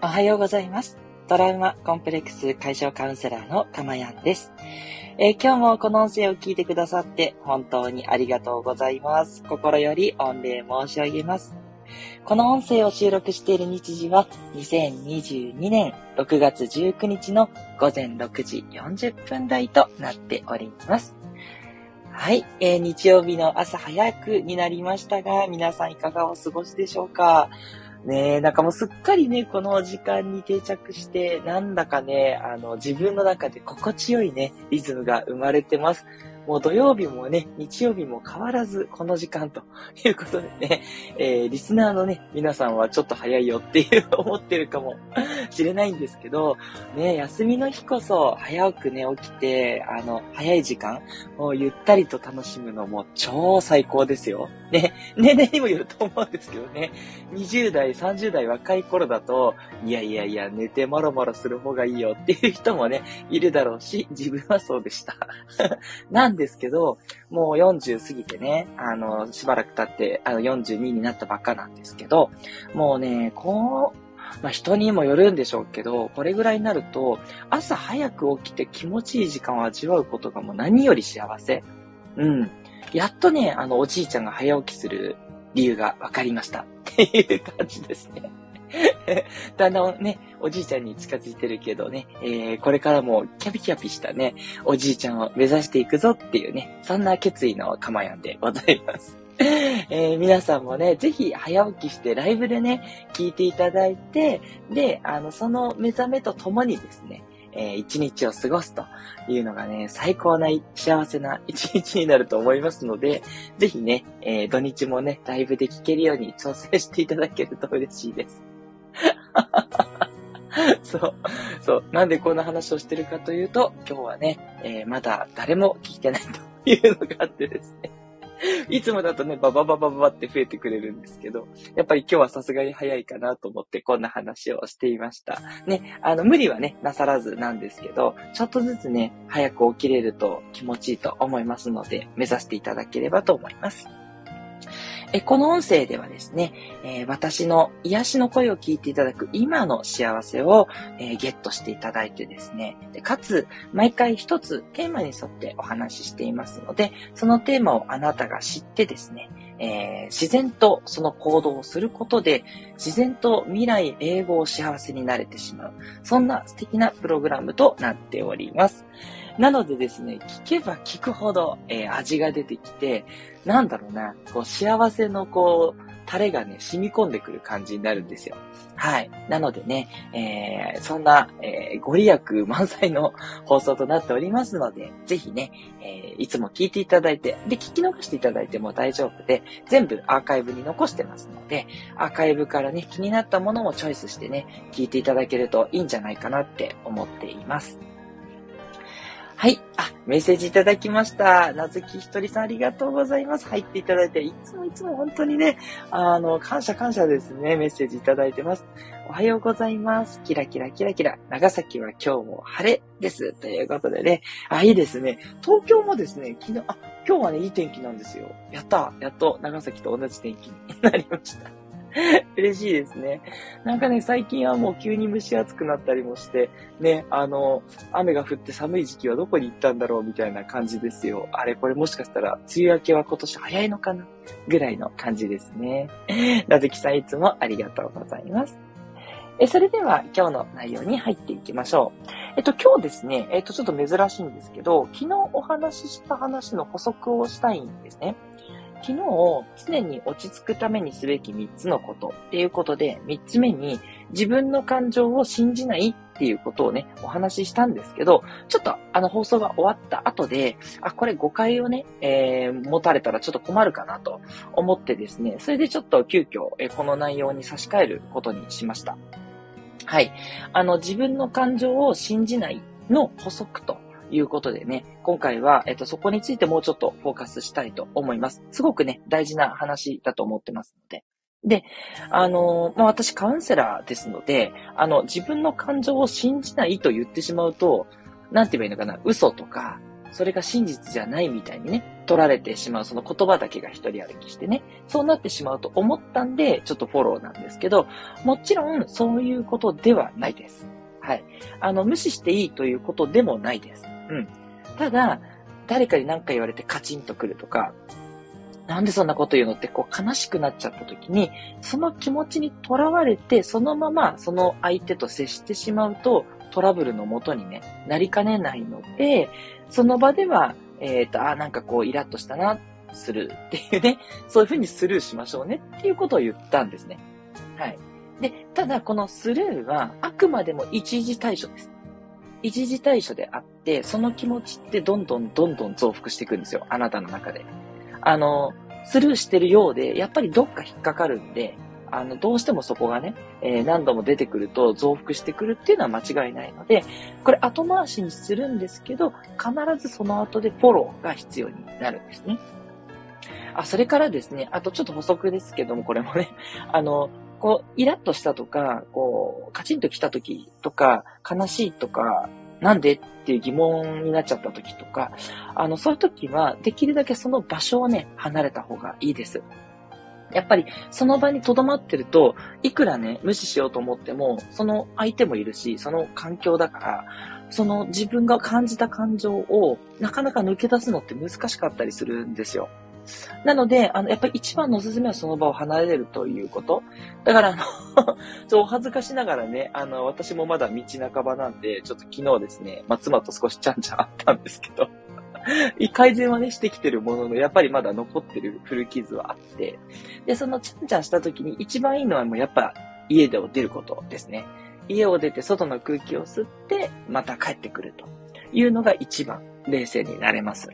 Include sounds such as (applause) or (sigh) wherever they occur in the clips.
おはようございます。トラウマコンプレックス解消カウンセラーのかまやんです、えー、今日もこの音声を聞いてくださって本当にありがとうございます。心より御礼申し上げます。この音声を収録している日時は2022年6月19日の午前6時40分台となっております。はい、えー、日曜日の朝早くになりましたが、皆さんいかがお過ごしでしょうか？ねえ、なんかもうすっかりね、この時間に定着して、なんだかね、あの、自分の中で心地よいね、リズムが生まれてます。もう土曜日もね、日曜日も変わらずこの時間と (laughs) いうことでね、えー、リスナーのね、皆さんはちょっと早いよっていう (laughs) 思ってるかもしれないんですけど、ね、休みの日こそ早くね、起きて、あの、早い時間をゆったりと楽しむのも超最高ですよ。ね、年齢にもよると思うんですけどね、20代、30代若い頃だと、いやいやいや、寝てもろもろする方がいいよっていう人もね、いるだろうし、自分はそうでした。(laughs) なんですけど、もう40過ぎてね、あの、しばらく経って、あの、42になったばっかなんですけど、もうね、こう、まあ人にもよるんでしょうけど、これぐらいになると、朝早く起きて気持ちいい時間を味わうことがもう何より幸せ。うん。やっとね、あの、おじいちゃんが早起きする理由が分かりました。っていう感じですね。(laughs) だんだんね、おじいちゃんに近づいてるけどね、えー、これからもキャピキャピしたね、おじいちゃんを目指していくぞっていうね、そんな決意のかまやんでございます。(laughs) えー、皆さんもね、ぜひ早起きしてライブでね、聞いていただいて、で、あの、その目覚めとともにですね、えー、一日を過ごすというのがね、最高な幸せな一日になると思いますので、ぜひね、えー、土日もね、ライブで聞けるように挑戦していただけると嬉しいです。(laughs) そう、そう。なんでこんな話をしてるかというと、今日はね、えー、まだ誰も聞いてないというのがあってですね。(laughs) いつもだとね、バババババって増えてくれるんですけど、やっぱり今日はさすがに早いかなと思ってこんな話をしていました。ね、あの、無理はね、なさらずなんですけど、ちょっとずつね、早く起きれると気持ちいいと思いますので、目指していただければと思います。えこの音声ではですね、えー、私の癒しの声を聞いていただく今の幸せを、えー、ゲットしていただいてですね、でかつ、毎回一つテーマに沿ってお話ししていますので、そのテーマをあなたが知ってですね、えー、自然とその行動をすることで、自然と未来英語を幸せになれてしまう。そんな素敵なプログラムとなっております。なのでですね、聞けば聞くほど、えー、味が出てきて、なんだろうな、こう幸せのこう、タレがね、染み込んでくる感じになるんですよ。はい。なのでね、えー、そんな、えー、ご利益満載の放送となっておりますので、ぜひね、えー、いつも聞いていただいて、で、聞き逃していただいても大丈夫で、全部アーカイブに残してますので、アーカイブからね、気になったものもチョイスしてね、聞いていただけるといいんじゃないかなって思っています。はい。あ、メッセージいただきました。なずきひとりさんありがとうございます。入っていただいて、いつもいつも本当にね、あの、感謝感謝ですね。メッセージいただいてます。おはようございます。キラキラキラキラ。長崎は今日も晴れです。ということでね。あ、いいですね。東京もですね、昨日、あ、今日はね、いい天気なんですよ。やったやっと長崎と同じ天気になりました。(laughs) 嬉しいですね。なんかね、最近はもう急に蒸し暑くなったりもして、ね、あの、雨が降って寒い時期はどこに行ったんだろうみたいな感じですよ。あれ、これもしかしたら、梅雨明けは今年早いのかな？ぐらいの感じですね。なずきさんいつもありがとうございます。え、それでは今日の内容に入っていきましょう。えっと、今日ですね、えっと、ちょっと珍しいんですけど、昨日お話しした話の補足をしたいんですね。昨日、常に落ち着くためにすべき3つのことっていうことで、3つ目に自分の感情を信じないっていうことをね、お話ししたんですけど、ちょっとあの放送が終わった後で、あ、これ誤解をね、えー、持たれたらちょっと困るかなと思ってですね、それでちょっと急遽、えこの内容に差し替えることにしました。はい。あの、自分の感情を信じないの補足ということでね、今回は、えっと、そこについてもうちょっとフォーカスしたいと思います。すごくね、大事な話だと思ってますので。で、あの、まあ、私カウンセラーですので、あの、自分の感情を信じないと言ってしまうと、なんて言えばいいのかな、嘘とか、それが真実じゃないみたいにね、取られてしまう、その言葉だけが一人歩きしてね、そうなってしまうと思ったんで、ちょっとフォローなんですけど、もちろんそういうことではないです。はい。あの、無視していいということでもないです。うん。ただ、誰かに何か言われてカチンとくるとか、なんでそんなこと言うのってこう悲しくなっちゃった時に、その気持ちにとらわれて、そのままその相手と接してしまうと、トラブルのもとにね、なりかねないので、その場では、えっ、ー、と、あ、なんかこう、イラッとしたな、するっていうね、(laughs) そういうふうにスルーしましょうねっていうことを言ったんですね。はい。で、ただこのスルーはあくまでも一時対処です。一時対処であって、その気持ちってどんどんどんどん増幅していくんですよ。あなたの中で。あの、スルーしてるようで、やっぱりどっか引っかかるんで、あの、どうしてもそこがね、えー、何度も出てくると増幅してくるっていうのは間違いないので、これ後回しにするんですけど、必ずその後でフォローが必要になるんですね。あ、それからですね、あとちょっと補足ですけども、これもね、(laughs) あの、こう、イラッとしたとか、こう、カチンと来た時とか、悲しいとか、なんで？っていう疑問になっちゃった時とか、あの、そういう時は、できるだけその場所をね、離れた方がいいです。やっぱり、その場に留まってると、いくらね、無視しようと思っても、その相手もいるし、その環境だから、その自分が感じた感情をなかなか抜け出すのって難しかったりするんですよ。なので、あの、やっぱり一番のおすすめはその場を離れるということ。だから、あの (laughs) ちょ、お恥ずかしながらね、あの、私もまだ道半ばなんで、ちょっと昨日ですね、まあ、妻と少しちゃんちゃんあったんですけど (laughs) 改善はね、してきてるものの、やっぱりまだ残ってる古傷はあって、で、そのちゃんちゃんした時に一番いいのはもうやっぱ家で出ることですね。家を出て外の空気を吸って、また帰ってくるというのが一番冷静になれます。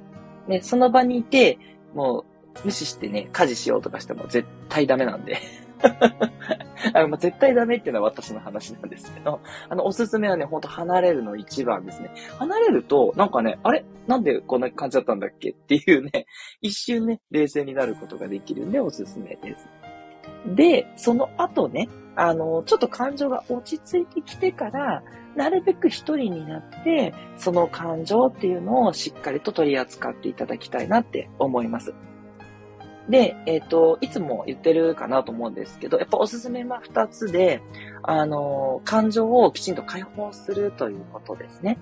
で、その場にいて、もう無視してね、家事しようとかしても絶対ダメなんで (laughs) あの、まあ、絶対ダメっていうのは私の話なんですけど、あの、おすすめはね、ほんと離れるの一番ですね。離れると、なんかね、あれ？なんでこんな感じだったんだっけ？っていうね、一瞬ね、冷静になることができるんでおすすめです。で、その後ね、あの、ちょっと感情が落ち着いてきてから、なるべく一人になって、その感情っていうのをしっかりと取り扱っていただきたいなって思います。で、えっ、ー、と、いつも言ってるかなと思うんですけど、やっぱおすすめは二つで、あの、感情をきちんと解放するということですね。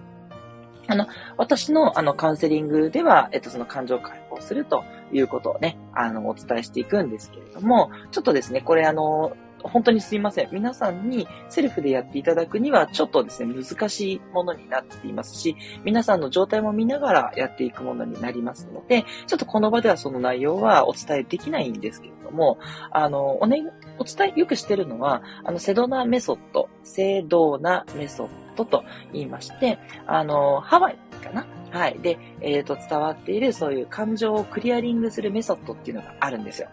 あの、私のあのカウンセリングでは、えっと、その感情解放するということをね、あの、お伝えしていくんですけれども、ちょっとですね、これあの、本当にすいません。皆さんにセルフでやっていただくにはちょっとですね、難しいものになっていますし、皆さんの状態も見ながらやっていくものになりますので、ちょっとこの場ではその内容はお伝えできないんですけれども、あの、おね、お伝えよくしてるのは、あの、セドナメソッド、セドナメソッドと言いまして、あの、ハワイかな？はい。で、えっ、ー、と、伝わっているそういう感情をクリアリングするメソッドっていうのがあるんですよ。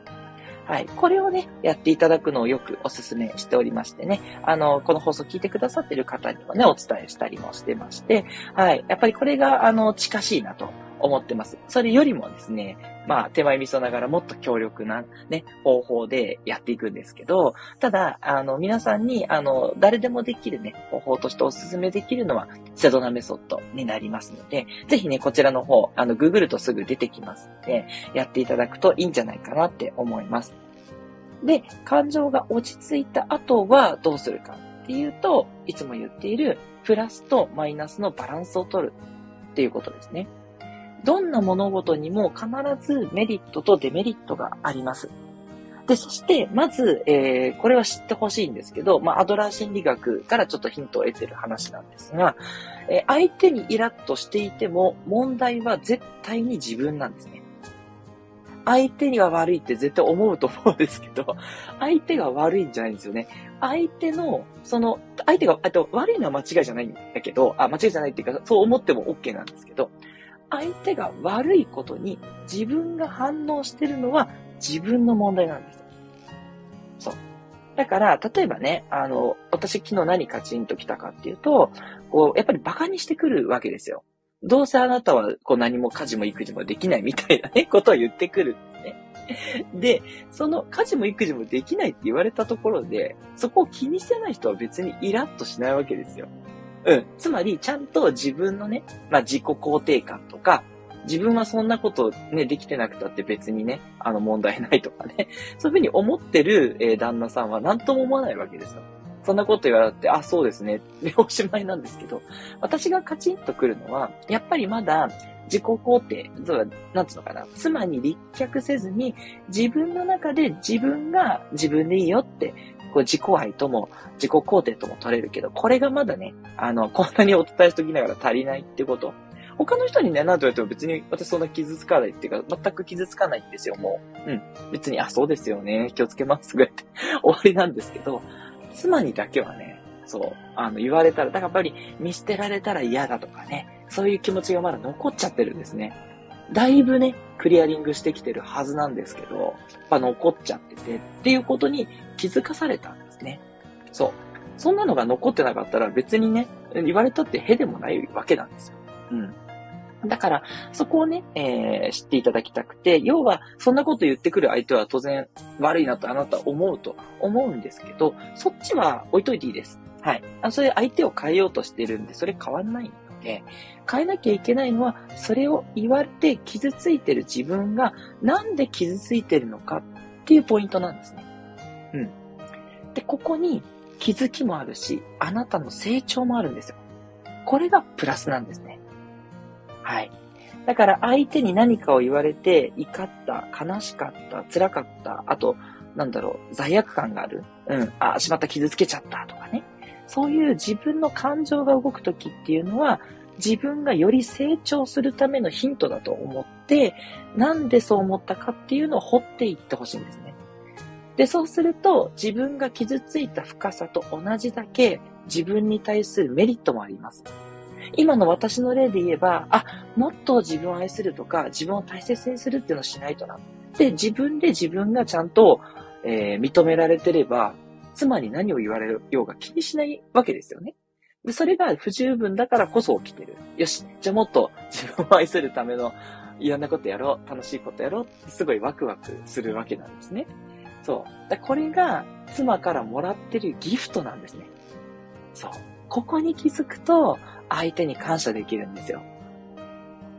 はい。これをね、やっていただくのをよくお勧めしておりましてね、あの、この放送聞いてくださってる方にもね、お伝えしたりもしてまして、はい。やっぱりこれが、あの、近しいなと思ってます。それよりもですね、まあ、手前味噌ながらもっと強力なね、方法でやっていくんですけど、ただ、あの、皆さんに、あの、誰でもできるね、方法としてお勧めできるのは、セドナメソッドになりますので、ぜひね、こちらの方、あの、ググるとすぐ出てきますので、やっていただくといいんじゃないかなって思います。で、感情が落ち着いた後はどうするかっていうと、いつも言っているプラスとマイナスのバランスを取るっていうことですね。どんな物事にも必ずメリットとデメリットがあります。で、そして、まず、えー、これは知ってほしいんですけど、まあ、アドラー心理学からちょっとヒントを得てる話なんですが、えー、相手にイラッとしていても、問題は絶対に自分なんですね。相手には悪いって絶対思うと思うんですけど、(laughs) 相手が悪いんじゃないんですよね。相手の、その、相手が、あと悪いのは間違いじゃないんだけど、あ、間違いじゃないっていうか、そう思っても OK なんですけど、相手が悪いことに自分が反応してるのは自分の問題なんです。そう。だから、例えばね、あの、私昨日何カチンと来たかっていうと、こう、やっぱり馬鹿にしてくるわけですよ。どうせあなたはこう何も家事も育児もできないみたいなね、ことを言ってくるんですね。で、その家事も育児もできないって言われたところで、そこを気にしてない人は別にイラッとしないわけですよ。うん。つまり、ちゃんと自分のね、まあ、自己肯定感とか、自分はそんなことね、できてなくたって別にね、あの問題ないとかね、(laughs) そういうふうに思ってる、えー、旦那さんは何とも思わないわけですよ。そんなこと言われて、あ、そうですね。で、おしまいなんですけど、私がカチンとくるのは、やっぱりまだ自己肯定、なんつうのかな、妻に立脚せずに、自分の中で自分が自分でいいよって、こう自己愛とも自己肯定とも取れるけど、これがまだね、あの、こんなにお伝えしときながら足りないってこと。他の人にね、何と言われても別に私そんな傷つかないっていうか、全く傷つかないんですよ、もう。うん。別に、あ、そうですよね、気をつけます、ぐらいって (laughs) 終わりなんですけど、妻にだけはね、そう、あの、言われたら、だからやっぱり見捨てられたら嫌だとかね、そういう気持ちがまだ残っちゃってるんですね。だいぶね、クリアリングしてきてるはずなんですけど、やっぱ残っちゃってて、っていうことに気づかされたんですね。そう。そんなのが残ってなかったら別にね、言われたってへでもないわけなんですよ。うん。だから、そこをね、えー、知っていただきたくて、要は、そんなこと言ってくる相手は当然悪いなとあなたは思うと思うんですけど、そっちは置いといていいです。はい。あそれ相手を変えようとしてるんで、それ変わんないで、変えなきゃいけないのは、それを言われて傷ついてる自分が、なんで傷ついてるのかっていうポイントなんですね。うん。で、ここに気づきもあるし、あなたの成長もあるんですよ。これがプラスなんですね。はい。だから相手に何かを言われて怒った、悲しかった、辛かった、あと、なんだろう、罪悪感がある。うん。あ、しまった、傷つけちゃったとかね。そういう自分の感情が動くときっていうのは、自分がより成長するためのヒントだと思って、なんでそう思ったかっていうのを掘っていってほしいんですね。で、そうすると、自分が傷ついた深さと同じだけ、自分に対するメリットもあります。今の私の例で言えば、あ、もっと自分を愛するとか、自分を大切にするっていうのをしないとな。で、自分で自分がちゃんと、えー、認められてれば、妻に何を言われようが気にしないわけですよね。で、それが不十分だからこそ起きてる。よし、じゃあもっと自分を愛するためのいろんなことやろう、楽しいことやろうってすごいワクワクするわけなんですね。そう。これが妻からもらってるギフトなんですね。そう。ここに気づくと、相手に感謝できるんですよ。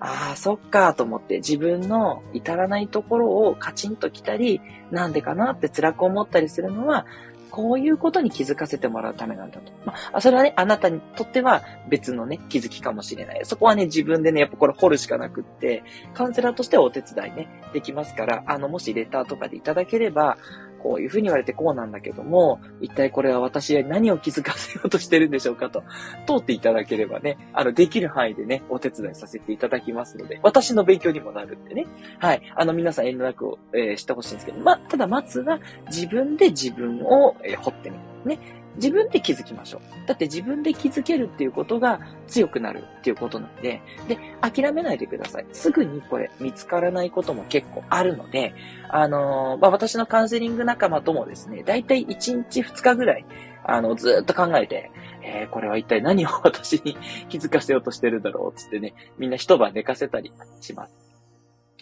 ああ、そっかと思って自分の至らないところをカチンと来たり、なんでかなって辛く思ったりするのは、こういうことに気づかせてもらうためなんだと。まあ、それはね、あなたにとっては別のね、気づきかもしれない。そこはね、自分でね、やっぱこれ掘るしかなくって、カウンセラーとしてはお手伝いね、できますから、あの、もしレターとかでいただければ、こういうふうに言われてこうなんだけども、一体これは私は何を気づかせようとしてるんでしょうかと、通っていただければね、あの、できる範囲でね、お手伝いさせていただきますので、私の勉強にもなるんでね。はい。あの、皆さん遠慮なく、えー、してほしいんですけど、まただまずは自分で自分を、えー、掘ってみる。ね。自分で気づきましょう。だって自分で気づけるっていうことが強くなるっていうことなんで、で、諦めないでください。すぐにこれ見つからないことも結構あるので、あのー、まあ、私のカウンセリング仲間ともですね、だいたい1日2日ぐらい、あの、ずっと考えて、えー、これは一体何を私に気づかせようとしてるんだろうつってね、みんな一晩寝かせたりします。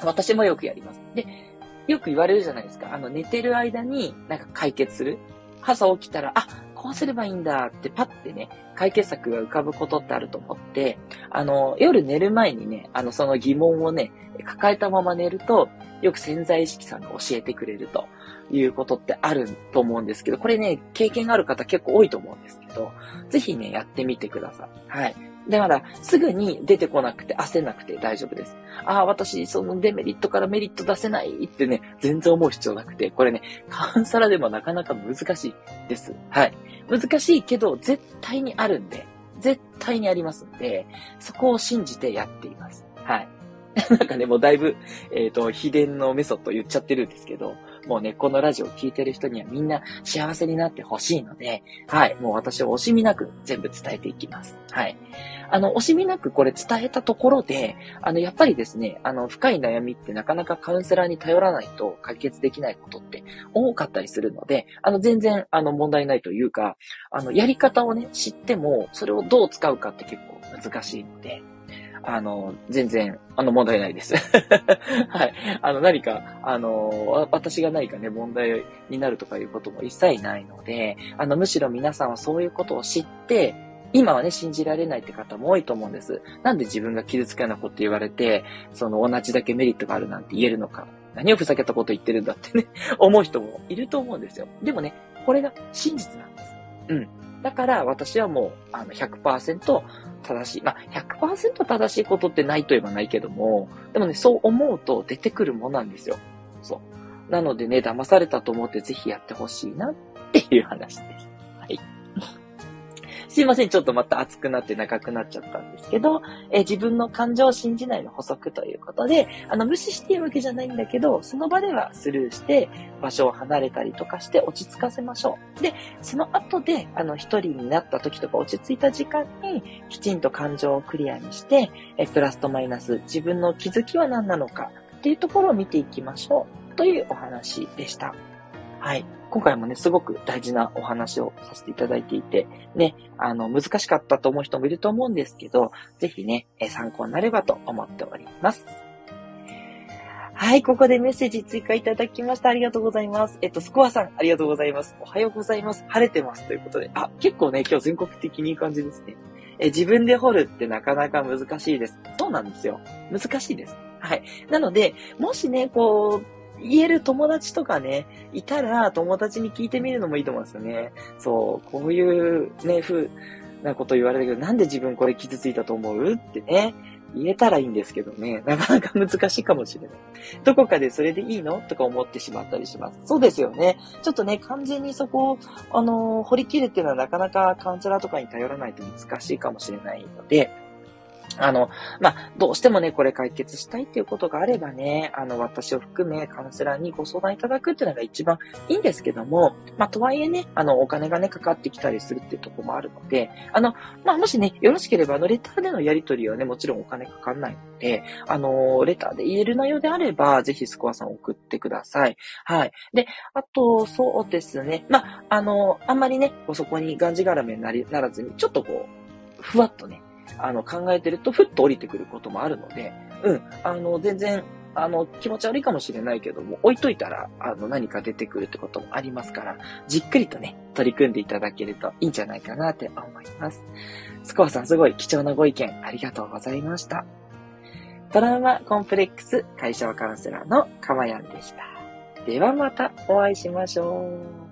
私もよくやります。で、よく言われるじゃないですか。あの、寝てる間になんか解決する。朝起きたら、あ、こうすればいいんだってパッてね、解決策が浮かぶことってあると思って、あの、夜寝る前にね、あの、その疑問をね、抱えたまま寝ると、よく潜在意識さんが教えてくれるということってあると思うんですけど、これね、経験がある方結構多いと思うんですけど、ぜひね、やってみてください。はい。だから、すぐに出てこなくて焦らなくて大丈夫です。ああ、私、そのデメリットからメリット出せないってね、全然思う必要なくて、これね、カウンサラでもなかなか難しいです。はい。難しいけど、絶対にあるんで、絶対にありますんで、そこを信じてやっています。はい。(laughs) なんかね、もうだいぶ、えっ、ー、と、秘伝のメソッド言っちゃってるんですけど、もうね、このラジオを聴いてる人にはみんな幸せになってほしいので、はい、もう私は惜しみなく全部伝えていきます。はい。あの、惜しみなくこれ伝えたところで、あの、やっぱりですね、あの、深い悩みってなかなかカウンセラーに頼らないと解決できないことって多かったりするので、あの、全然、あの、問題ないというか、あの、やり方をね、知っても、それをどう使うかって結構難しいので、あの、全然、あの、問題ないです。(laughs) はい。あの、何か、あの、私が何かね、問題になるとかいうことも一切ないので、あの、むしろ皆さんはそういうことを知って、今はね、信じられないって方も多いと思うんです。なんで自分が傷つくようなこと言われて、その同じだけメリットがあるなんて言えるのか。何をふざけたこと言ってるんだってね、(laughs) 思う人もいると思うんですよ。でもね、これが真実なんです。うん。だから私はもう、あの100%正しい。まあ、100%正しいことってないと言えばないけども、でもね、そう思うと出てくるものなんですよ。そう。なのでね、騙されたと思ってぜひやってほしいなっていう話です。はい。すいません。ちょっとまた熱くなって長くなっちゃったんですけど、え自分の感情を信じないの補足ということで、あの、無視しているわけじゃないんだけど、その場ではスルーして、場所を離れたりとかして落ち着かせましょう。で、その後で、あの、一人になった時とか落ち着いた時間に、きちんと感情をクリアにして、えプラスとマイナス、自分の気づきは何なのかっていうところを見ていきましょう。というお話でした。はい。今回もね、すごく大事なお話をさせていただいていて、ね、あの、難しかったと思う人もいると思うんですけど、ぜひね、参考になればと思っております。はい、ここでメッセージ追加いただきました。ありがとうございます。えっと、スコアさん、ありがとうございます。おはようございます。晴れてます。ということで、あ、結構ね、今日全国的にいい感じですね。え、自分で掘るってなかなか難しいです。そうなんですよ。難しいです。はい。なので、もしね、こう、言える友達とかね、いたら友達に聞いてみるのもいいと思うんですよね。そう、こういうね、ふうなこと言われるけど、なんで自分これ傷ついたと思う？ってね、言えたらいいんですけどね、なかなか難しいかもしれない。どこかでそれでいいの？とか思ってしまったりします。そうですよね。ちょっとね、完全にそこを、あのー、掘り切るっていうのはなかなかカウンセラーとかに頼らないと難しいかもしれないので、あの、まあ、どうしてもね、これ解決したいっていうことがあればね、あの、私を含めカウンセラーにご相談いただくっていうのが一番いいんですけども、まあ、とはいえね、あの、お金がね、かかってきたりするっていうとこもあるので、あの、まあ、もしね、よろしければ、あの、レターでのやり取りはね、もちろんお金かかんないので、あの、レターで言える内容であれば、ぜひスコアさん送ってください。はい。で、あと、そうですね、まあ、あの、あんまりね、そこにがんじがらめになり、ならずに、ちょっとこう、ふわっとね、あの、考えてると、ふっと降りてくることもあるので、うん、あの、全然、あの、気持ち悪いかもしれないけども、置いといたら、あの、何か出てくるってこともありますから、じっくりとね、取り組んでいただけるといいんじゃないかなって思います。スコアさんすごい貴重なご意見ありがとうございました。トラウマコンプレックス解消カウンセラーのかまやんでした。ではまたお会いしましょう。